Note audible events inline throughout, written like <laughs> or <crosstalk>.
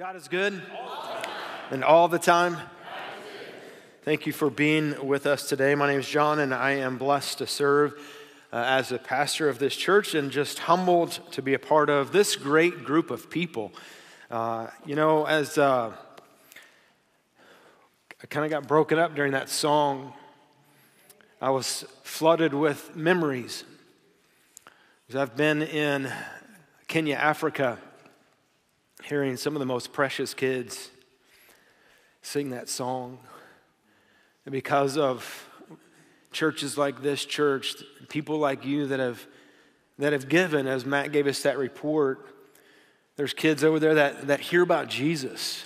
God is good and all the time. Thank you for being with us today. My name is Jon, and I am blessed to serve uh, as a pastor of this church and just humbled to be a part of this great group of people. Uh, you know, as uh, I kind of got broken up during that song, I was flooded with memories. Because I've been in Kenya, Africa hearing some of the most precious kids sing that song. And because of churches like this church, people like you that have, that have given, as Matt gave us that report, there's kids over there that, that hear about Jesus.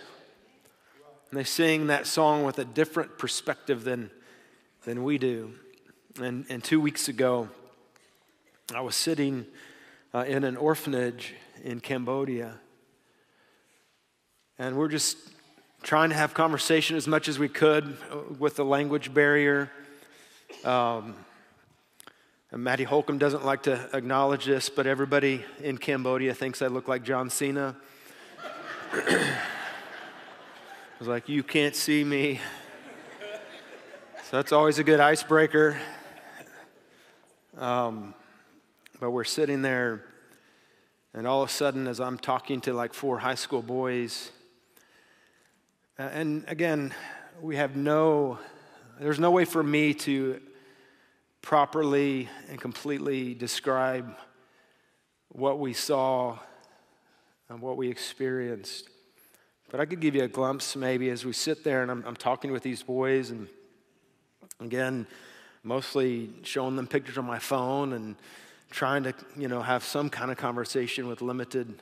And they sing that song with a different perspective than, than we do. And, and two weeks ago, I was sitting uh, in an orphanage in Cambodia. And we're just trying to have conversation as much as we could with the language barrier. Um, Matty Holcomb doesn't like to acknowledge this, but everybody in Cambodia thinks I look like John Cena. <clears throat> I was like, You can't see me. So that's always a good icebreaker. Um, but we're sitting there, and all of a sudden, as I'm talking to like four high school boys, and again, we have no, there's no way for me to properly and completely describe what we saw and what we experienced. But I could give you a glimpse maybe as we sit there and I'm, I'm talking with these boys, and again, mostly showing them pictures on my phone and trying to, you know, have some kind of conversation with limited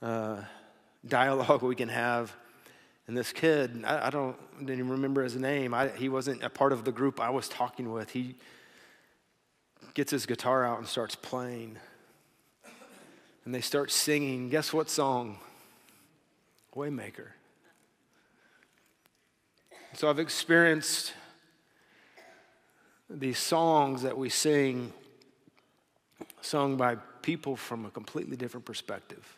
uh, dialogue we can have. And this kid, I, I don't didn't even remember his name. I, he wasn't a part of the group I was talking with. He gets his guitar out and starts playing. And they start singing. Guess what song? Waymaker. So I've experienced these songs that we sing, sung by people from a completely different perspective.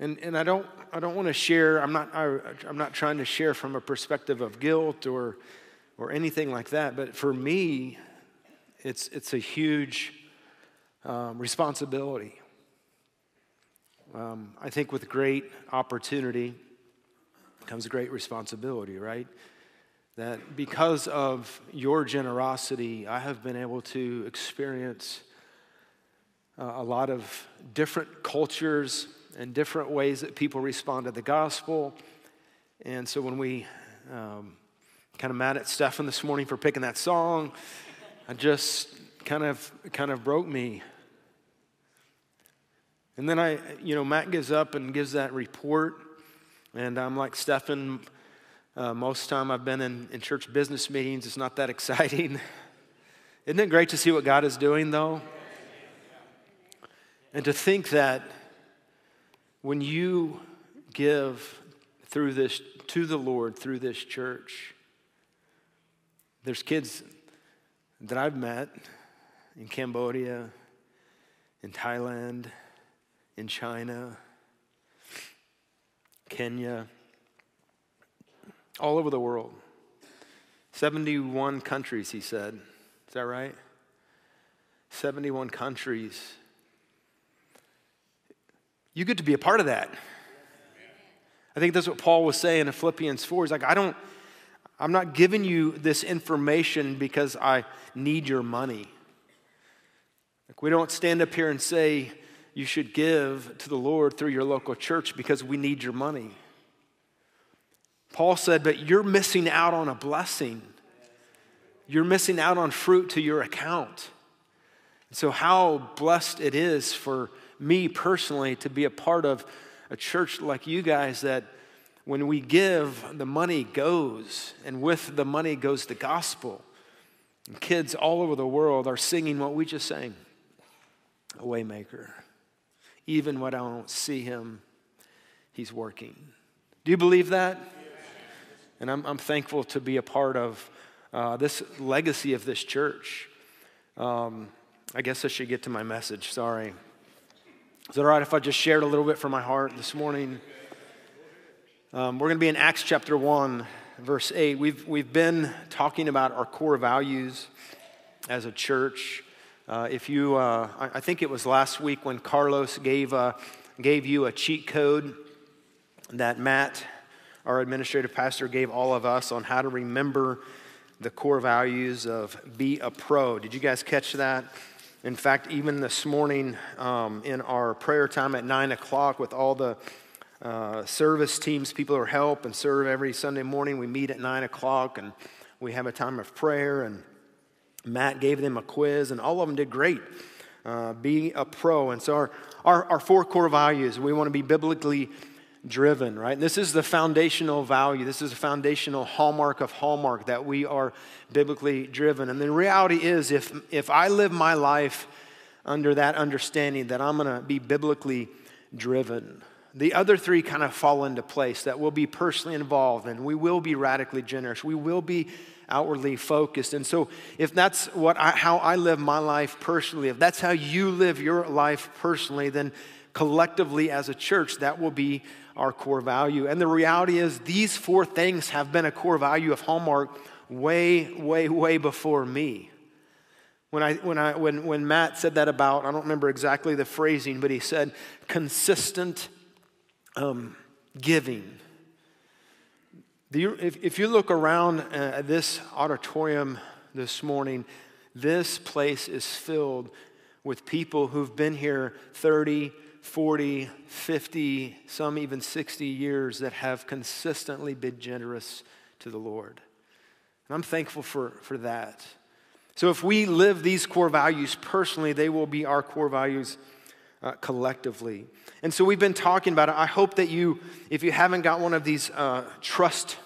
And, and I don't, I don't want to share, I'm not, I, I'm not trying to share from a perspective of guilt or, or anything like that, but for me, it's, it's a huge um, responsibility. Um, I think with great opportunity comes great responsibility, right? That because of your generosity, I have been able to experience uh, a lot of different cultures and different ways that people respond to the gospel. And so when we um, kind of mad at Stefan this morning for picking that song, I just kind of kind of broke me. And then I, you know, Matt gives up and gives that report, and I'm like Stefan. Uh, most time I've been in, in church business meetings, it's not that <laughs> exciting. Isn't it great to see what God is doing, though? And to think that when you give through this to the Lord through this church, there's kids that I've met in Cambodia, in Thailand, in China, Kenya, all over the world. 71 countries, he said. Is that right? 71 countries you get to be a part of that. I think that's what Paul was saying in Philippians 4. He's like, I don't, I'm not giving you this information because I need your money. Like, we don't stand up here and say you should give to the Lord through your local church because we need your money. Paul said, but you're missing out on a blessing. You're missing out on fruit to your account. So, how blessed it is for me personally to be a part of a church like you guys that when we give, the money goes, and with the money goes the gospel. And kids all over the world are singing what we just sang a waymaker. Even when I don't see him, he's working. Do you believe that? And I'm, I'm thankful to be a part of uh, this legacy of this church. Um, I guess I should get to my message. Sorry. Is it all right if I just shared a little bit from my heart this morning? Um, we're going to be in Acts chapter 1, verse 8. We've, we've been talking about our core values as a church. Uh, if you, uh, I, I, think it was last week when Carlos gave, uh, gave you a cheat code that Matt, our administrative pastor, gave all of us on how to remember the core values of be a pro. Did you guys catch that? In fact, even this morning um, in our prayer time at 9 o'clock with all the uh, service teams, people who help and serve every Sunday morning, we meet at 9 o'clock and we have a time of prayer. And Matt gave them a quiz, and all of them did great. Uh, be a pro. And so, our, our, our four core values we want to be biblically driven, right? And this is the foundational value. This is a foundational hallmark of hallmark that we are biblically driven. And the reality is, if, if I live my life under that understanding that I'm going to be biblically driven, the other three kind of fall into place that we'll be personally involved and we will be radically generous. We will be outwardly focused. And so, if that's what I, how I live my life personally, if that's how you live your life personally, then collectively as a church, that will be our core value. And the reality is, these four things have been a core value of Hallmark way, way, way before me. When, I, when, I, when, when Matt said that about, I don't remember exactly the phrasing, but he said consistent um, giving. You, if, if, you look around uh, this auditorium this morning, this place is filled with people who've been here 30, 40, 50, some even 60 years that have consistently been generous to the Lord. And I'm thankful for, for that. So if we live these core values personally, they will be our core values uh, collectively. And so we've been talking about it. I hope that you, if you haven't got one of these uh, trust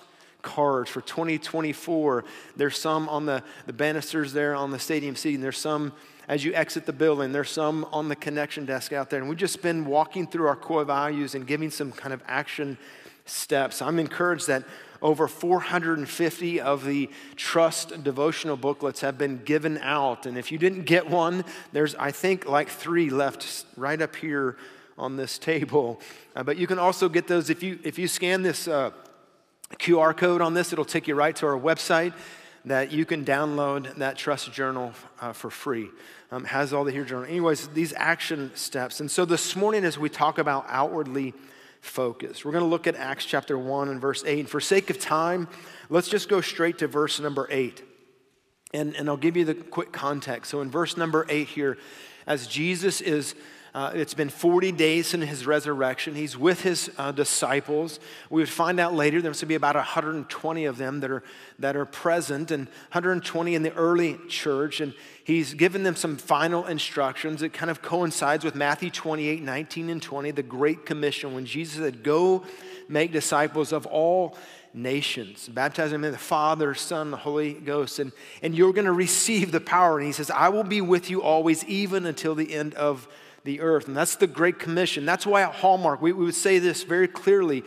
cards for 2024, there's some on the, the banisters there on the stadium seating. There's some as you exit the building. There's some on the connection desk out there. And we've just been walking through our core values and giving some kind of action steps. I'm encouraged that over 450 of the trust devotional booklets have been given out. And if you didn't get one, there's, I think, like three left right up here on this table. Uh, but you can also get those if you, if you scan this uh, QR code on this, it'll take you right to our website that you can download that trust journal uh, for free. Um, has all the here journal. Anyways, these action steps. And so this morning, as we talk about outwardly focused, we're going to look at Acts chapter 1 and verse 8. And for sake of time, let's just go straight to verse number 8. And, and I'll give you the quick context. So in verse number 8 here, as Jesus is uh, it's been 40 days since his resurrection. He's with his uh, disciples. We would find out later there's going to be about 120 of them that are, that are present, and 120 in the early church. And he's given them some final instructions. It kind of coincides with Matthew 28 19 and 20, the Great Commission, when Jesus said, Go make disciples of all nations, baptizing them in the Father, Son, the Holy Ghost, and, and you're going to receive the power. And he says, I will be with you always, even until the end of the earth. And that's the Great Commission. That's why at Hallmark, we, we would say this very clearly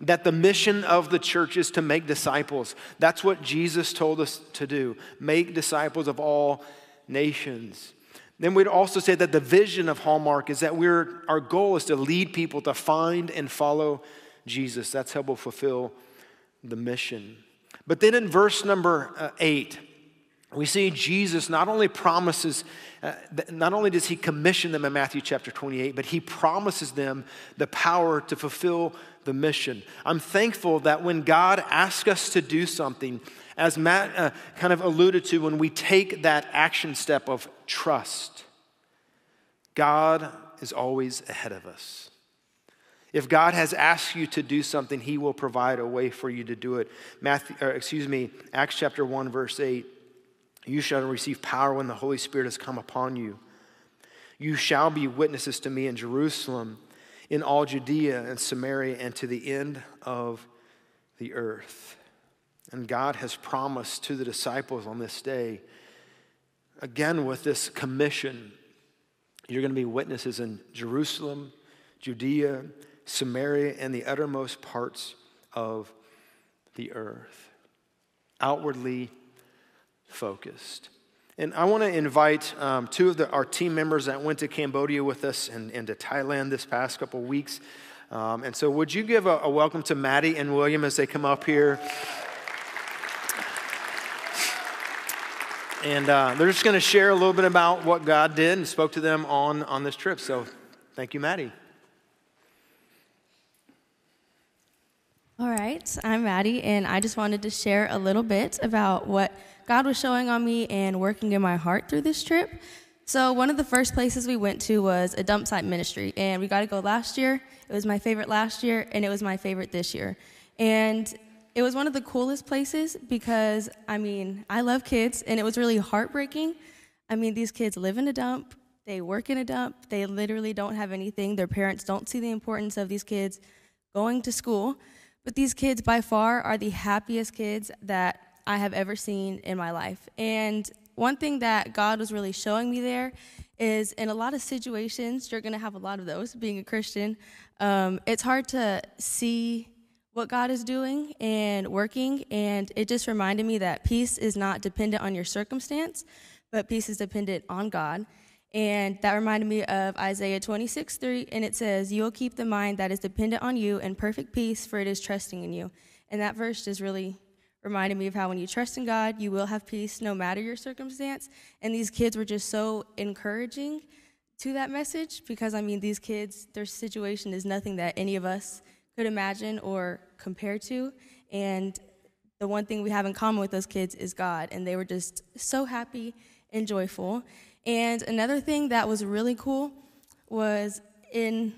that the mission of the church is to make disciples. That's what Jesus told us to do make disciples of all nations. Then we'd also say that the vision of Hallmark is that we're, our goal is to lead people to find and follow Jesus. That's how we'll fulfill the mission. But then in verse number uh, eight, we see Jesus not only promises, uh, not only does he commission them in Matthew chapter 28, but he promises them the power to fulfill the mission. I'm thankful that when God asks us to do something, as Matt uh, kind of alluded to, when we take that action step of trust, God is always ahead of us. If God has asked you to do something, He will provide a way for you to do it. Matthew, excuse me, Acts chapter 1, verse 8. You shall receive power when the Holy Spirit has come upon you. You shall be witnesses to me in Jerusalem, in all Judea and Samaria, and to the end of the earth. And God has promised to the disciples on this day, again with this commission, you're going to be witnesses in Jerusalem, Judea, Samaria, and the uttermost parts of the earth. Outwardly focused. And I want to invite um, two of the, our team members that went to Cambodia with us and, and to Thailand this past couple weeks. Um, and so, would you give a, a welcome to Maddie and William as they come up here? And uh, they're just going to share a little bit about what God did and spoke to them on, on this trip. So, thank you, Maddie. All right, I'm Maddie, and I just wanted to share a little bit about what God was showing on me and working in my heart through this trip. So, one of the first places we went to was a dump site ministry, and we got to go last year. It was my favorite last year, and it was my favorite this year. And it was one of the coolest places because, I mean, I love kids, and it was really heartbreaking. I mean, these kids live in a dump, they work in a dump, they literally don't have anything. Their parents don't see the importance of these kids going to school. But these kids, by far, are the happiest kids that I have ever seen in my life. And one thing that God was really showing me there is in a lot of situations, you're going to have a lot of those being a Christian. Um, it's hard to see what God is doing and working. And it just reminded me that peace is not dependent on your circumstance, but peace is dependent on God. And that reminded me of Isaiah 26, 3, and it says, You will keep the mind that is dependent on you in perfect peace, for it is trusting in you. And that verse just really reminded me of how when you trust in God, you will have peace no matter your circumstance. And these kids were just so encouraging to that message because, I mean, these kids, their situation is nothing that any of us could imagine or compare to. And the one thing we have in common with those kids is God. And they were just so happy and joyful. And another thing that was really cool was in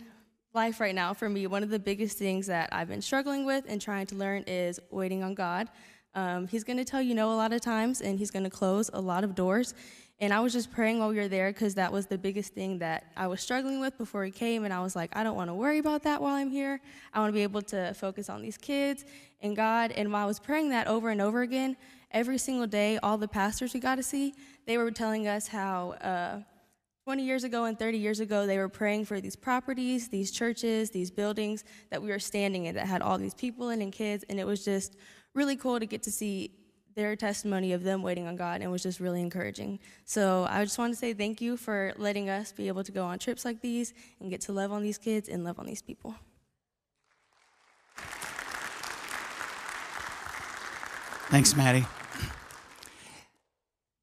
life right now for me, one of the biggest things that I've been struggling with and trying to learn is waiting on God. Um, he's going to tell you no a lot of times, and he's going to close a lot of doors. And I was just praying while we were there because that was the biggest thing that I was struggling with before he came. And I was like, I don't want to worry about that while I'm here. I want to be able to focus on these kids and God. And while I was praying that over and over again, every single day, all the pastors we got to see, they were telling us how uh, 20 years ago and 30 years ago, they were praying for these properties, these churches, these buildings that we were standing in that had all these people in and kids. And it was just really cool to get to see their testimony of them waiting on God and was just really encouraging. So I just want to say thank you for letting us be able to go on trips like these and get to love on these kids and love on these people. Thanks, Maddie.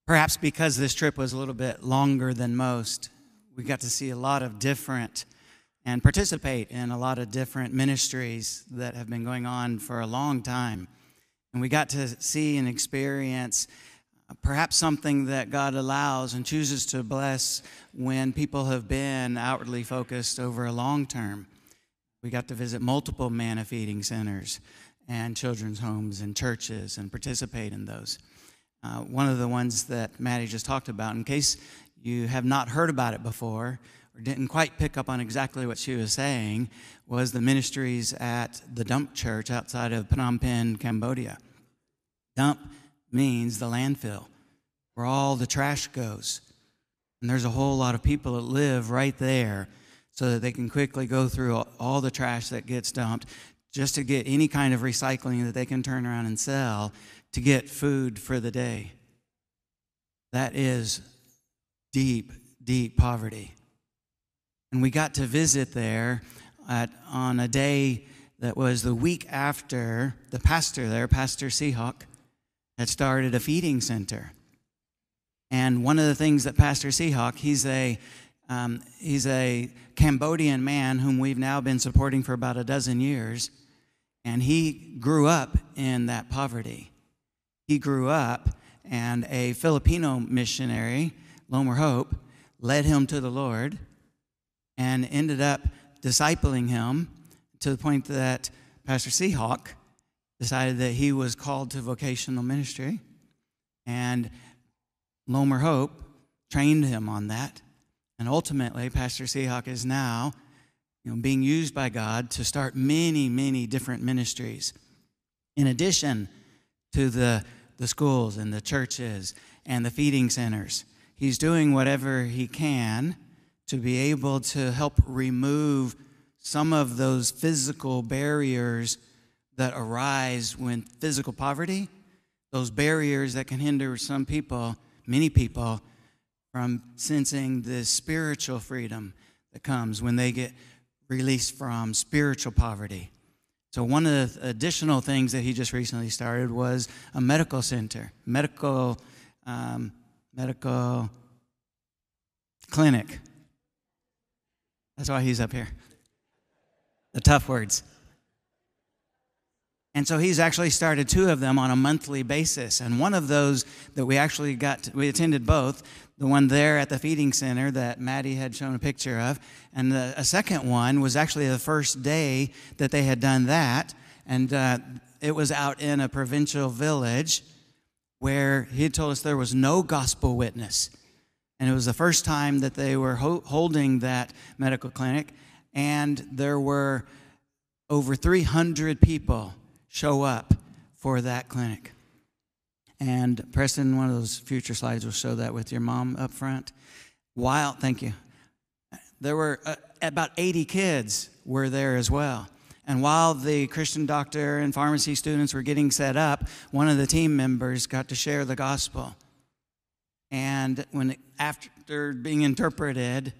Perhaps because this trip was a little bit longer than most, we got to see a lot of different and participate in a lot of different ministries that have been going on for a long time. And we got to see and experience uh, perhaps something that God allows and chooses to bless when people have been outwardly focused over a long term. We got to visit multiple manna feeding centers and children's homes and churches and participate in those. Uh, one of the ones that Maddie just talked about, in case you have not heard about it before or didn't quite pick up on exactly what she was saying, was the ministries at the Dump Church outside of Phnom Penh, Cambodia. Dump means the landfill, where all the trash goes. And there's a whole lot of people that live right there so that they can quickly go through all the trash that gets dumped just to get any kind of recycling that they can turn around and sell to get food for the day. That is deep, deep poverty. And we got to visit there at, on a day that was the week after the pastor there, Pastor Seahawk, had started a feeding center. And one of the things that Pastor Seahawk, he's a um, he's a Cambodian man whom we've now been supporting for about a dozen years. And he grew up in that poverty. He grew up, and a Filipino missionary, Lomer Hope, led him to the Lord and ended up discipling him to the point that Pastor Seahawk decided that he was called to vocational ministry. And Lomer Hope trained him on that. And ultimately, Pastor Seahawk is now you know, being used by God to start many, many different ministries. In addition to the, the schools and the churches and the feeding centers, he's doing whatever he can to be able to help remove some of those physical barriers that arise when physical poverty, those barriers that can hinder some people many people from sensing the spiritual freedom that comes when they get released from spiritual poverty. So, one of the additional things that he just recently started was a medical center, medical, um, medical clinic. That's why he's up here. The tough words. And so he's actually started two of them on a monthly basis. And one of those that we actually got, to, we attended both, the one there at the feeding center that Maddie had shown a picture of. And the, a second one was actually the first day that they had done that. And uh, it was out in a provincial village where he had told us there was no gospel witness. And it was the first time that they were ho- holding that medical clinic. And there were over 300 people show up for that clinic. And Preston, one of those future slides will show that with your mom up front. While, thank you. There were uh, about 80 kids were there as well. And while the Christian doctor and pharmacy students were getting set up, one of the team members got to share the gospel. And when after being interpreted,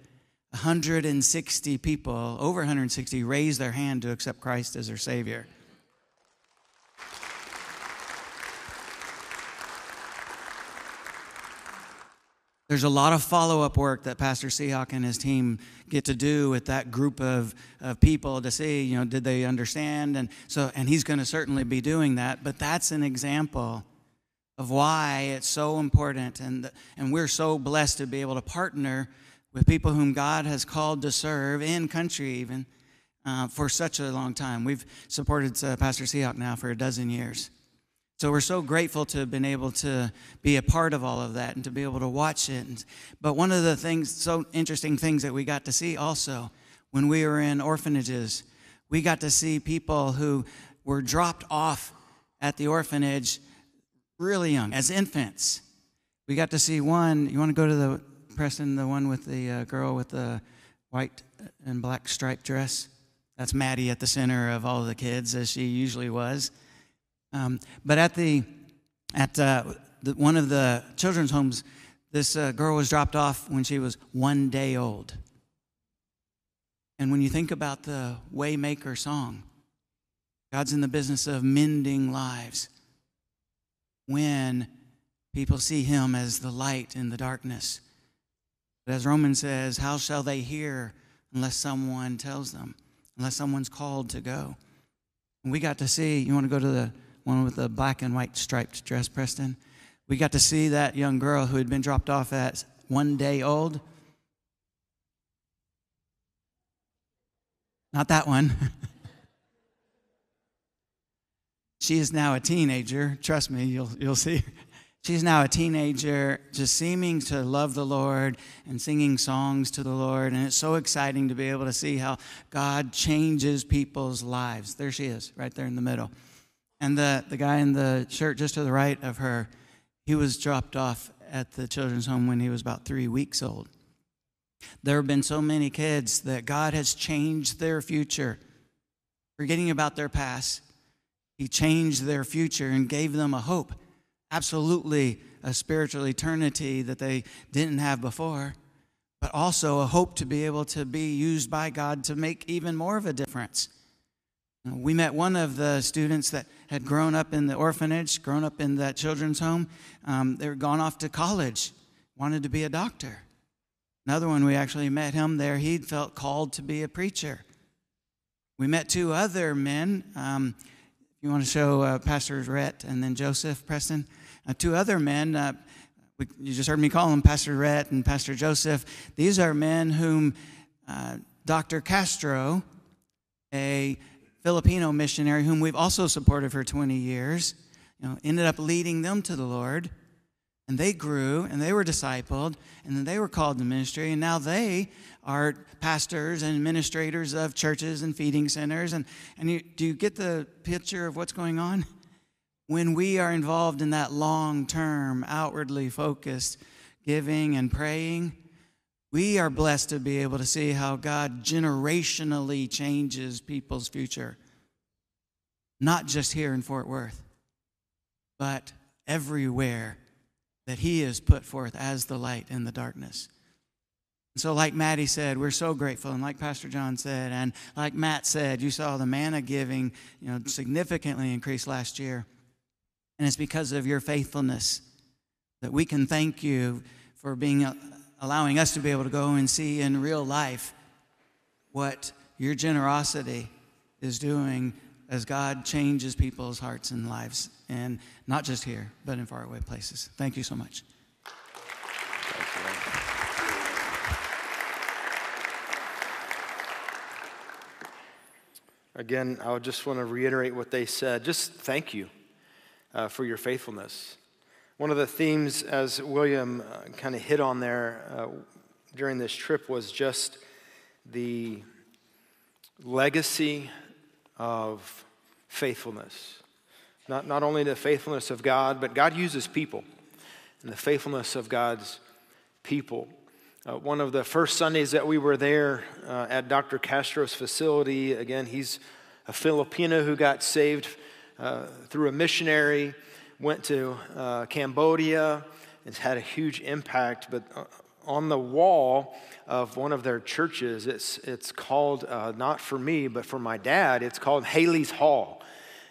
160 people, over 160, raised their hand to accept Christ as their Savior. There's a lot of follow up work that Pastor Seahawk and his team get to do with that group of, of people to see, you know, did they understand? And so, and he's going to certainly be doing that. But that's an example of why it's so important. And, and we're so blessed to be able to partner with people whom God has called to serve in country, even uh, for such a long time. We've supported uh, Pastor Seahawk now for a dozen years. So we're so grateful to have been able to be a part of all of that and to be able to watch it. But one of the things, so interesting things that we got to see also when we were in orphanages, we got to see people who were dropped off at the orphanage really young, as infants. We got to see one, you want to go to the, Preston, the one with the uh, girl with the white and black striped dress? That's Maddie at the center of all the kids, as she usually was. Um, but at the at uh, the, one of the children's homes, this uh, girl was dropped off when she was one day old. And when you think about the Waymaker song, God's in the business of mending lives. When people see Him as the light in the darkness. But as Romans says, how shall they hear unless someone tells them, unless someone's called to go? And we got to see, you want to go to the one with the black and white striped dress, Preston. We got to see that young girl who had been dropped off at one day old. Not that one. <laughs> she is now a teenager. Trust me, you'll, you'll see. <laughs> She's now a teenager, just seeming to love the Lord and singing songs to the Lord. And it's so exciting to be able to see how God changes people's lives. There she is, right there in the middle. And the, the guy in the shirt just to the right of her, he was dropped off at the children's home when he was about three weeks old. There have been so many kids that God has changed their future. Forgetting about their past, He changed their future and gave them a hope. Absolutely a spiritual eternity that they didn't have before, but also a hope to be able to be used by God to make even more of a difference. We met one of the students that had grown up in the orphanage, grown up in that children's home. Um, they were gone off to college, wanted to be a doctor. Another one, we actually met him there. He felt called to be a preacher. We met two other men. Um, you want to show uh, Pastor Rhett and then Joseph Preston, uh, two other men. Uh, we, you just heard me call them Pastor Rhett and Pastor Joseph. These are men whom uh, Dr. Castro, a Filipino missionary whom we've also supported for 20 years, you know, ended up leading them to the Lord. And they grew and they were discipled and then they were called to ministry. And now they are pastors and administrators of churches and feeding centers. And, and you, do you get the picture of what's going on? When we are involved in that long term, outwardly focused giving and praying, we are blessed to be able to see how God generationally changes people's future. Not just here in Fort Worth, but everywhere that He is put forth as the light in the darkness. So, like Maddie said, we're so grateful. And like Pastor Jon said, and like Matt said, you saw the manna giving you know, significantly increase last year. And it's because of your faithfulness that we can thank you for being uh, allowing us to be able to go and see in real life what your generosity is doing as God changes people's hearts and lives, and not just here, but in faraway places. Thank you so much. Again, I just want to reiterate what they said. Just thank you uh, for your faithfulness. One of the themes, as William uh, kind of hit on there uh, during this trip, was just the legacy of faithfulness. Not, not only the faithfulness of God, but God uses people and the faithfulness of God's people. Uh, one of the first Sundays that we were there uh, at Dr. Castro's facility, again, he's a Filipino who got saved uh, through a missionary, went to uh, Cambodia, and had a huge impact. But uh, on the wall of one of their churches, it's, it's called, uh, not for me, but for my dad, it's called Haley's Hall.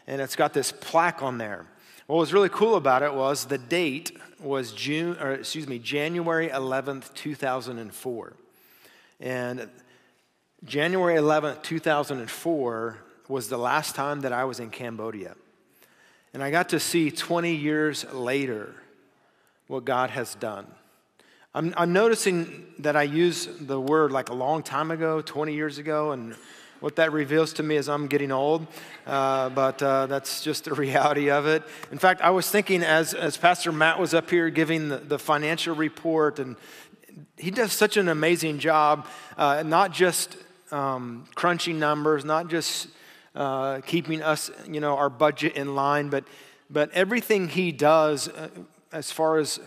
And it's got this plaque on there. What was really cool about it was the date was June, or excuse me, January 11th, 2004. And January 11th, 2004 was the last time that I was in Cambodia. And I got to see 20 years later what God has done. I'm, I'm noticing that I use the word like a long time ago, 20 years ago, and what that reveals to me is I'm getting old, uh, but uh, that's just the <laughs> reality of it. In fact, I was thinking as, as Pastor Matt was up here giving the, the financial report, and he does such an amazing job, uh, not just um, crunching numbers, not just uh, keeping us, you know, our budget in line, but, but everything he does uh, as far as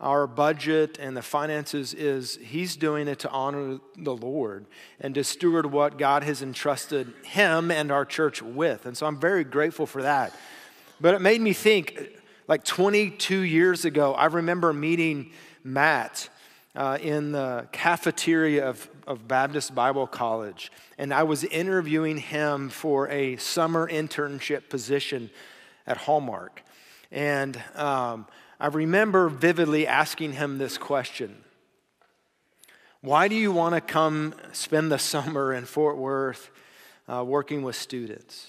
our budget and the finances is he's doing it to honor the Lord and to steward what God has entrusted him and our church with. And so I'm very grateful for that. But it made me think like 22 years ago, I remember meeting Matt uh, in the cafeteria of, of Baptist Bible College. And I was interviewing him for a summer internship position at Hallmark. And um, I remember vividly asking him this question Why do you want to come spend the <laughs> summer in Fort Worth uh, working with students?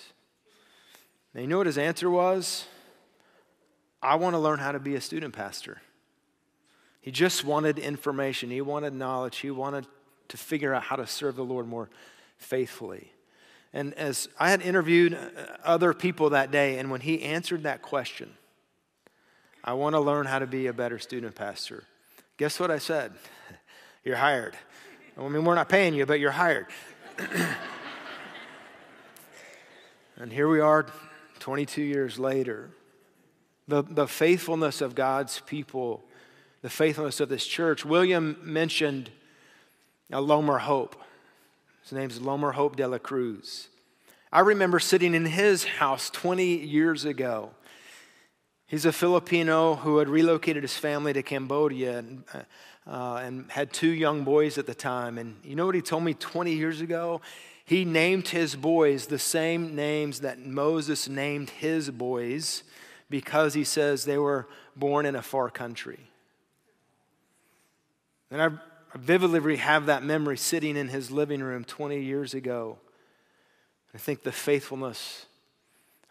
And you know what his answer was? I want to learn how to be a student pastor. He just wanted information, he wanted knowledge, he wanted to figure out how to serve the Lord more faithfully. And as I had interviewed other people that day, and when he answered that question, I want to learn how to be a better student pastor. Guess what I said? <laughs> You're hired. I mean, we're not paying you, but you're hired. <clears throat> and here we are 22 years later. The, the faithfulness of God's people, the faithfulness of this church. William mentioned a Lomer Hope. His name's Lomer Hope de la Cruz. I remember sitting in his house 20 years ago He's a Filipino who had relocated his family to Cambodia and, uh, and had two young boys at the time. And you know what he told me 20 years ago? He named his boys the same names that Moses named his boys because he says they were born in a far country. And I vividly have that memory sitting in his living room 20 years ago. I think the faithfulness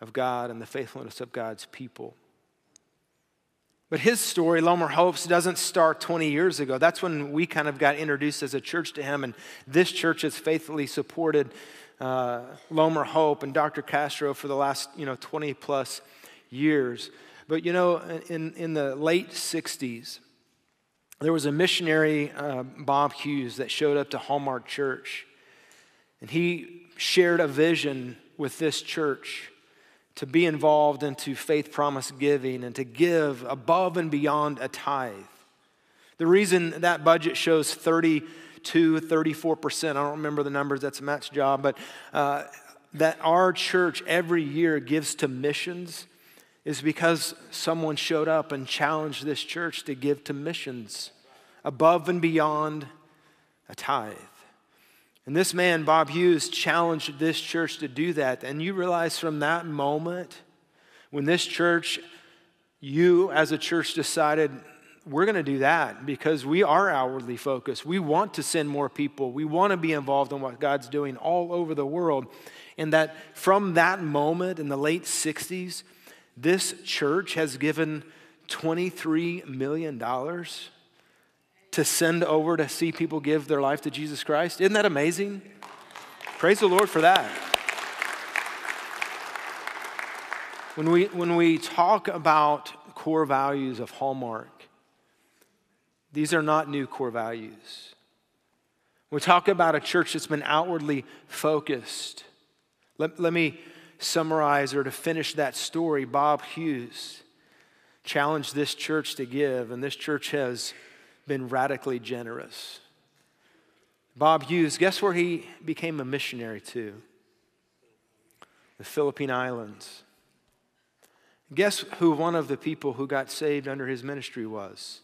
of God and the faithfulness of God's people. But his story, Lomer Hopes, doesn't start 20 years ago. That's when we kind of got introduced as a church to him, and this church has faithfully supported uh, Lomer Hope and Dr. Castro for the last, you know, 20 plus years. But, you know, in, in the late 60s, there was a missionary, uh, Bob Hughes, that showed up to Hallmark Church, and he shared a vision with this church to be involved into faith promise giving and to give above and beyond a tithe. The reason that budget shows 32, 34%, I don't remember the numbers, that's Matt's job, but uh, that our church every year gives to missions is because someone showed up and challenged this church to give to missions above and beyond a tithe. And this man, Bob Hughes, challenged this church to do that. And you realize from that moment, when this church, you as a church decided, we're going to do that because we are outwardly focused. We want to send more people. We want to be involved in what God's doing all over the world. And that from that moment in the late 60s, this church has given $23 million to send over to see people give their life to Jesus Christ. Isn't that amazing? Praise the Lord for that. When we, when we talk about core values of Hallmark, these are not new core values. We talk about a church that's been outwardly focused. Let, let me summarize or to finish that story. Bob Hughes challenged this church to give, and this church has been radically generous. Bob Hughes, guess where he became a missionary to? The Philippine Islands. Guess who one of the people who got saved under his ministry was?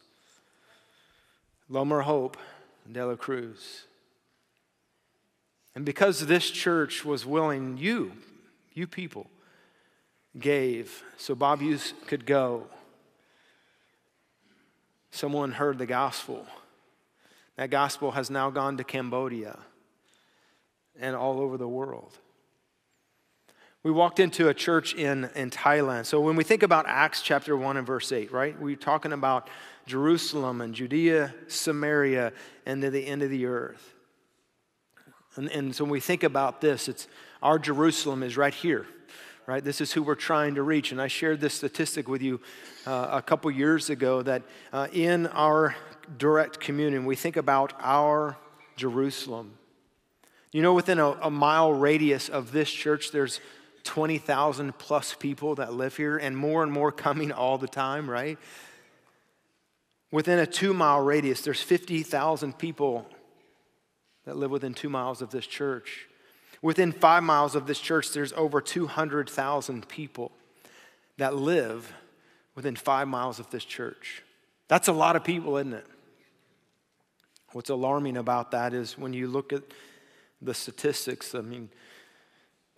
Lomer Hope de la Cruz. And because this church was willing, you, you people, gave so Bob Hughes could go. Someone heard the gospel. That gospel has now gone to Cambodia and all over the world. We walked into a church in, in Thailand. So when we think about Acts chapter 1 and verse 8, right, we're talking about Jerusalem and Judea, Samaria, and to the end of the earth. And, and so when we think about this, it's our Jerusalem is right here, right? This is who we're trying to reach. And I shared this statistic with you uh, a couple years ago that uh, in our direct communion, we think about our Jerusalem. You know, within a, a mile radius of this church, there's 20,000 plus people that live here, and more and more <laughs> coming all the time, right? Within a two mile radius, there's 50,000 people that live within two miles of this church. Within five miles of this church, there's over 200,000 people that live within five miles of this church. That's a lot of people, isn't it? What's alarming about that is when you look at the statistics, I mean,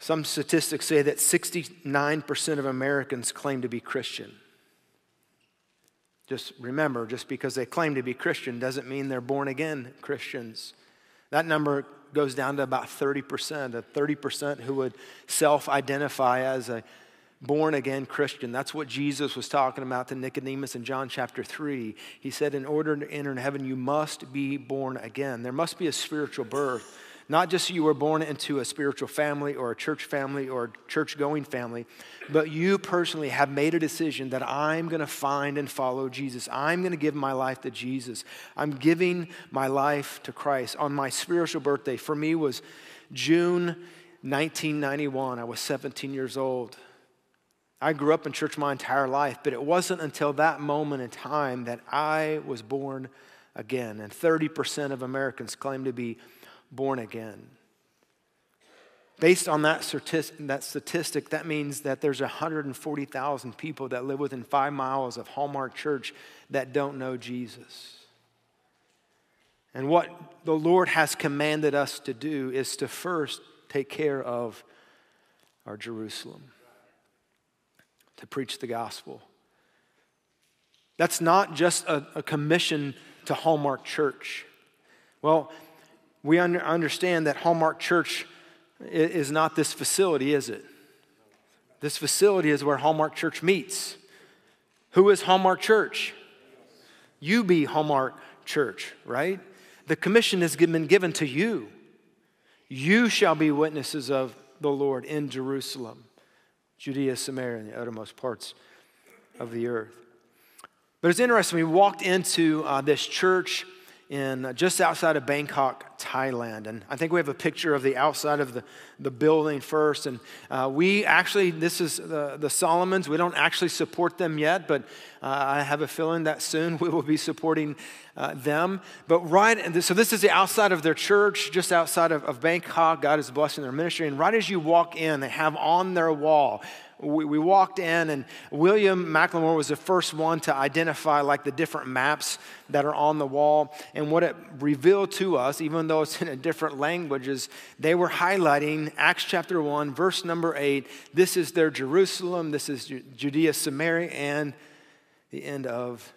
some statistics say that 69% of Americans claim to be Christian. Just remember, just because they claim to be Christian doesn't mean they're born again Christians. That number goes down to about 30%, a 30% who would self identify as a born again Christian. That's what Jesus was talking about to Nicodemus in John chapter 3. He said, In order to enter in heaven, you must be born again. There must be a spiritual birth. Not just you were born into a spiritual family or a church family or a church going family, but you personally have made a decision that I'm going to find and follow Jesus. I'm going to give my life to Jesus. I'm giving my life to Christ. On my spiritual birthday, for me was June 1991. I was 17 years old. I grew up in church my entire life, but it wasn't until that moment in time that I was born again. And 30% of Americans claim to be born again. Based on that, that statistic, that means that there's 140,000 people that live within five miles of Hallmark Church that don't know Jesus. And what the Lord has commanded us to do is to first take care of our Jerusalem, to preach the gospel. That's not just a, a commission to Hallmark Church. Well, we under, understand that Hallmark Church is not this facility, is it? This facility is where Hallmark Church meets. Who is Hallmark Church? You be Hallmark Church, right? The commission has been given to you. You shall be witnesses of the Lord in Jerusalem, Judea, Samaria, and the uttermost parts of the earth. But it's interesting, we walked into uh, this church in uh, just outside of Bangkok, Thailand. And I think we have a picture of the outside of the, the building first. And uh, we actually, this is the, the Solomons. We don't actually support them yet, but uh, I have a feeling that soon <laughs> we will be supporting uh, them. But right, so this is the outside of their church, just outside of, of Bangkok. God is blessing their ministry. And right as you walk in, they have on their wall we, we walked in, and William McLemore was the first one to identify like the different maps that are on the wall. And what it revealed to us, even though it's <laughs> in a different language, is they were highlighting Acts chapter 1, verse number 8. This is their Jerusalem, this is Judea, Samaria, and the end of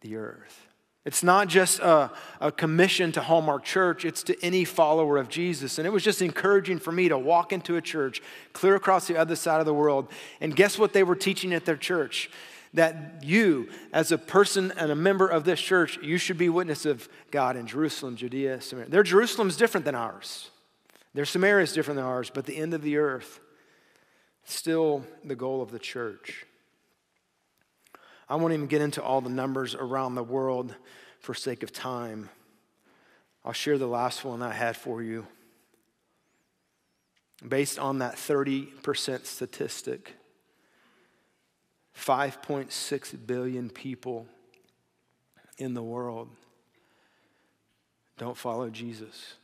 the earth. It's not just a, a, commission to Hallmark Church, it's to any follower of Jesus. And it was just encouraging for me to walk into a church clear across the other side of the world. And guess what they were teaching at their church? That you, as a person and a member of this church, you should be witness of God in Jerusalem, Judea, Samaria. Their Jerusalem is different than ours. Their Samaria is different than ours, but the end of the earth, still the goal of the church. I won't even get into all the numbers around the world for sake of time. I'll share the last one I had for you. Based on that 30% statistic, 5.6 billion people in the world don't follow Jesus.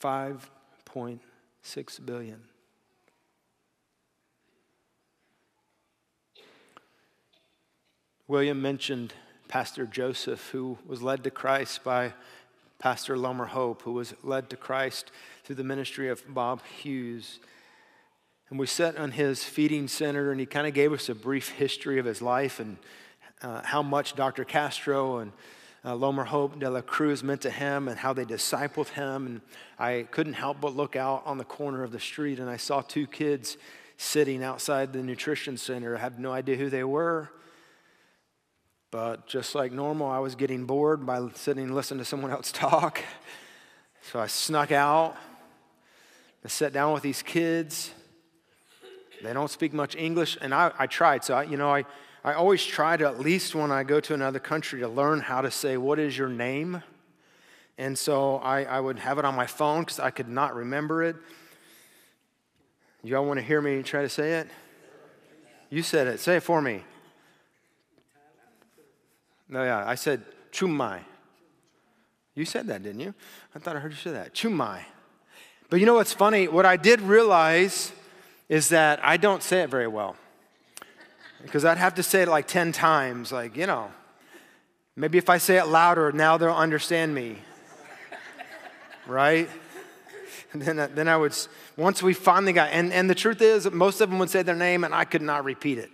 5.6 billion. William mentioned Pastor Joseph, who was led to Christ by Pastor Lomer Hope, who was led to Christ through the ministry of Bob Hughes. And we sat on his feeding center, and he kind of gave us a brief history of his life and uh, how much Dr. Castro and uh, Lomer Hope de la Cruz meant to him and how they discipled him. And I couldn't help but look out on the corner of the street, and I saw two kids sitting outside the nutrition center. I had no idea who they were. But just like normal, I was getting bored by sitting and listening to someone else <laughs> talk. So I snuck out. and sat down with these kids. They don't speak much English, and I, I tried. So, I, you know, I, I always try to, at least when I go to another country, to learn how to say, What is your name? And so I, I would have it on my phone because I could not remember it. Y'all want to hear me try to say it? You said it. Say it for me. No, yeah, I said chumai. You said that, didn't you? I thought I heard you say that. Chumai. But you know what's funny? What I did realize is that I don't say it very well. Because I'd have to say it like 10 times, like, you know, maybe if I say it louder, now they'll understand me. right? And <laughs> then, then I would, once we finally got, and, and the truth is, most of them would say their name and I could not repeat it.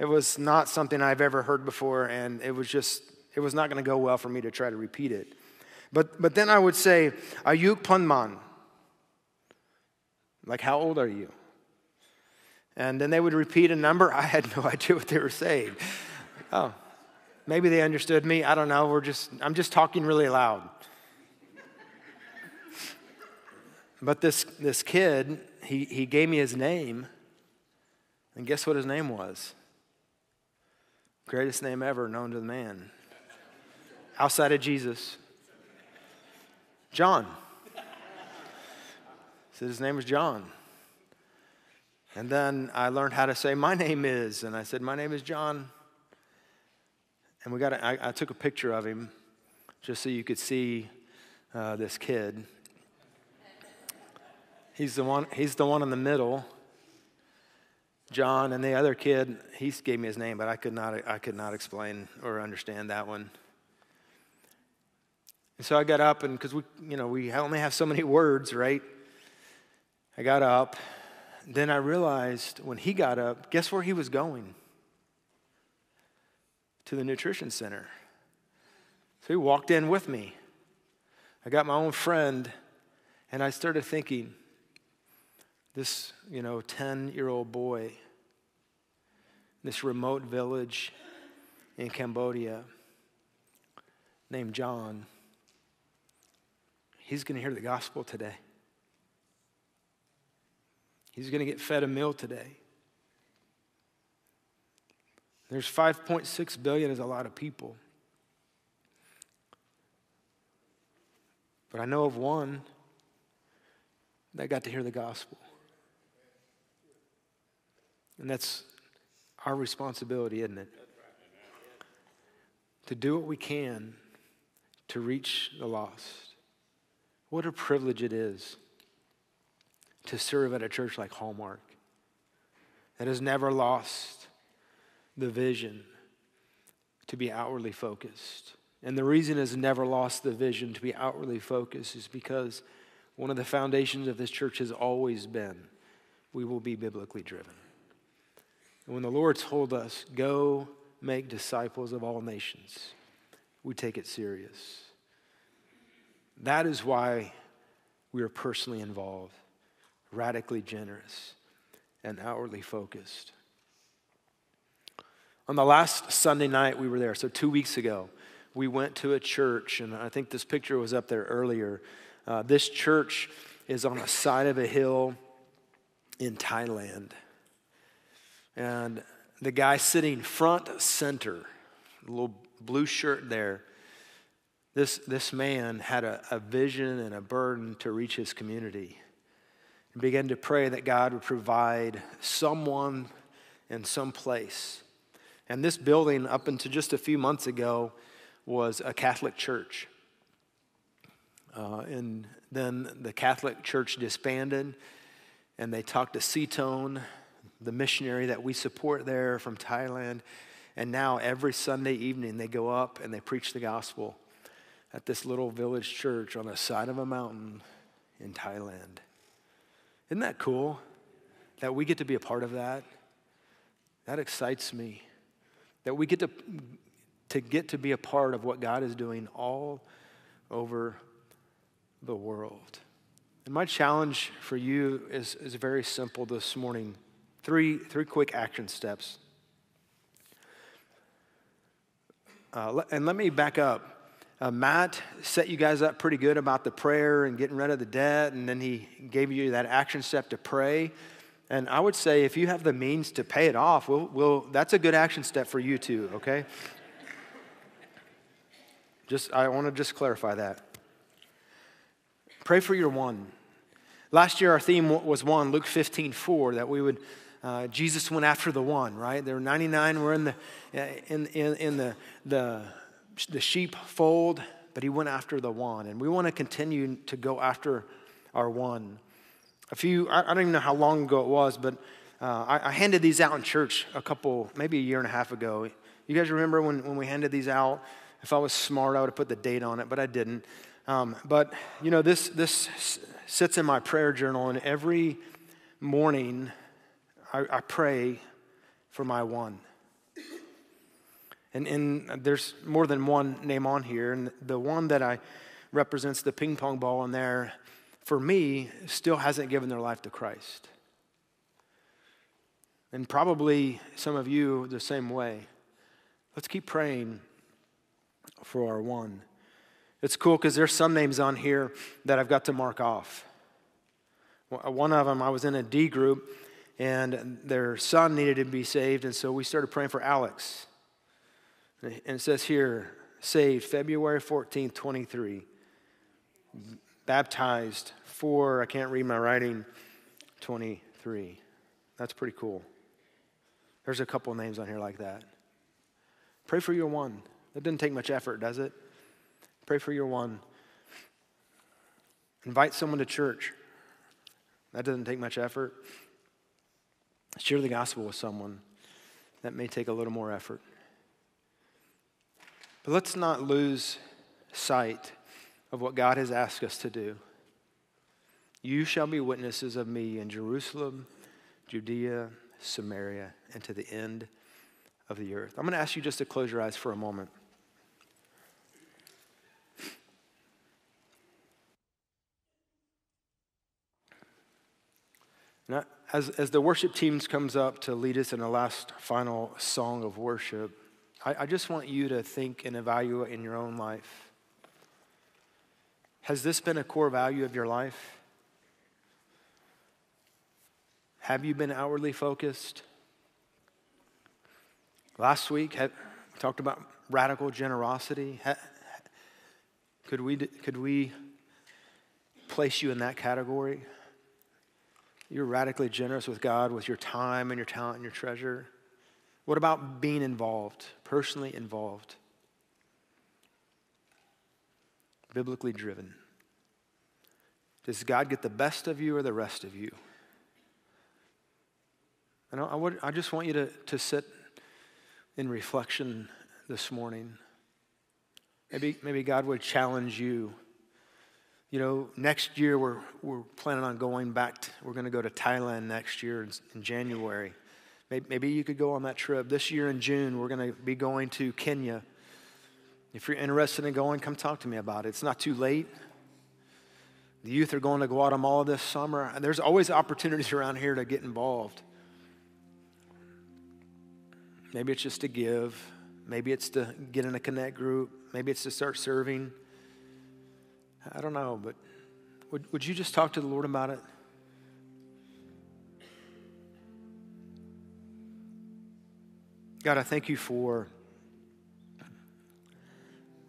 It was not something I've ever heard before, and it was just, it was not going to go well for me to try to repeat it. But, but then I would say, Ayuk Punman. Like, how old are you? And then they would repeat a number. <laughs> I had no idea what they were saying. Oh, maybe they understood me. I don't know. We're just, I'm just talking really loud. But this, this kid, he, he gave me his name. And guess what his name was? Greatest name ever known to the man. Outside of Jesus. John. Said his name was John. And then I learned how to say, My name is. And I said, My name is John. And we got a, I, I took a picture of him just so you could see uh, this kid. He's the one, he's the one in the middle. John and the other kid, he gave me his name, but I could not, I could not explain or understand that one. And so I got up, and because we, you know, we only have so many <laughs> words, right? I got up. Then I realized when he got up, guess where he was going? To the nutrition center. So he walked in with me. I got my own friend, and I started thinking, this, you know, 10 year old boy, this remote village in Cambodia named John, he's going to hear the gospel today. He's going to get fed a meal today. There's 5.6 billion is a lot of people. But I know of one that got to hear the gospel. And that's our responsibility, isn't it? to do what we can to reach the lost. What a privilege it is to serve at a church like Hallmark that has never lost the vision to be outwardly focused. And the reason has never lost the vision to be outwardly focused is because one of the foundations of this church has always been we will be biblically driven. When the Lord told us, go make disciples of all nations, we take it serious. That is why we are personally involved, radically generous, and outwardly focused. On the last Sunday night we were there, so two weeks ago, we went to a church, and I think this picture was up there earlier. Uh, this church is on the side of a hill in Thailand. And the guy sitting front center, little blue shirt there, this, this man had a, a vision and a burden to reach his community and began to pray that God would provide someone in some place. And this building, up until just a few months ago, was a Catholic church. Uh, and then the Catholic Church disbanded, and they talked to Cetone, the missionary that we support there from Thailand. And now every Sunday evening they go up and they preach the gospel at this little village church on the side of a mountain in Thailand. Isn't that cool that we get to be a part of that? That excites me. That we get to, to get to be a part of what God is doing all over the world. And my challenge for you is, is very simple this morning. Three, three quick action steps. Uh, and let me back up. Uh, Matt set you guys up pretty good about the prayer and getting rid of the debt, and then he gave you that action step to pray. And I would say if you have the means to pay it off, we'll, we'll, that's a good action step for you too, okay? Just I want to just clarify that. Pray for your one. Last year our theme was one, Luke 15, 4, that we would uh, Jesus went after the one, right? There were 99 were in the in, in, in the, the the sheepfold, but he went after the one. And we want to continue to go after our one. A few, I, don't even know how long ago it was, but uh, I, I, handed these out in church a couple, maybe a year and a half ago. You guys remember when, when we handed these out? If I was smart, I would have put the date on it, but I didn't. Um, but, you know, this, this sits in my prayer journal, and every morning I, I pray for my one. And, and there's more than one name on here. And the one that I represents the ping pong ball in there, for me, still hasn't given their life to Christ. And probably some of you the same way. Let's keep praying for our one. It's cool because there's some names on here that I've got to mark off. One of them, I was in a D group, and their son needed to be saved, and so we started praying for Alex. And it says here, saved February 14th, 23. Baptized for, I can't read my writing, 23. That's pretty cool. There's a couple names on here like that. Pray for your one. That doesn't take much effort, does it? Pray for your one. Invite someone to church. That doesn't take much effort. Share the gospel with someone. That may take a little more effort. But let's not lose sight of what God has asked us to do. You shall be witnesses of me in Jerusalem, Judea, Samaria, and to the end of the earth. I'm going to ask you just to close your eyes for a moment. Now, as, as the worship teams comes up to lead us in the last final song of worship, I, I just want you to think and evaluate in your own life. Has this been a core value of your life? Have you been outwardly focused? Last week, we talked about radical generosity. Could we, could we place you in that category? You're radically generous with God with your time and your talent and your treasure. What about being involved, personally involved? biblically driven. Does God get the best of you or the rest of you? And I, would, I just want you to, to sit in reflection this morning. Maybe, maybe God would challenge you. You know, next year we're, we're planning on going back, to, we're going to go to Thailand next year in, January. Maybe, maybe you could go on that trip. This year in June, we're going to be going to Kenya. If you're interested in going, come talk to me about it. It's not too late. The youth are going to Guatemala this summer. There's always opportunities <laughs> around here to get involved. Maybe it's just to give. Maybe it's to get in a connect group. Maybe it's to start serving. I don't know, but would, would you just talk to the Lord about it? God, I thank you for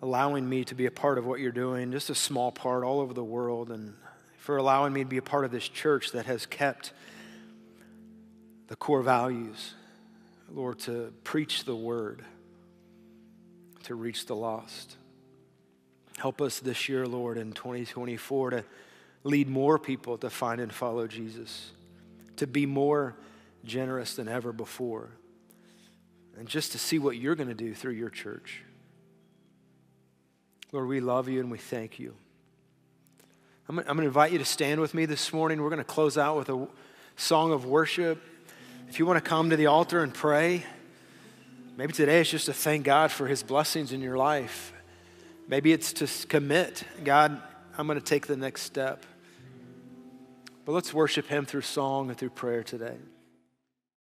allowing me to be a part of what you're doing, just a small part all over the world, and for allowing me to be a part of this church that has kept the core values, Lord, to preach the word, to reach the lost. Help us this year, Lord, in 2024 to lead more people to find and follow Jesus, to be more generous than ever before, and just to see what you're going to do through your church. Lord, we love you and we thank you. I'm, going to invite you to stand with me this morning. We're going to close out with a song of worship. If you want to come to the altar and pray, maybe today it's just to thank God for his blessings in your life. Maybe it's to commit, God, I'm going to take the next step. But let's worship him through song and through prayer today.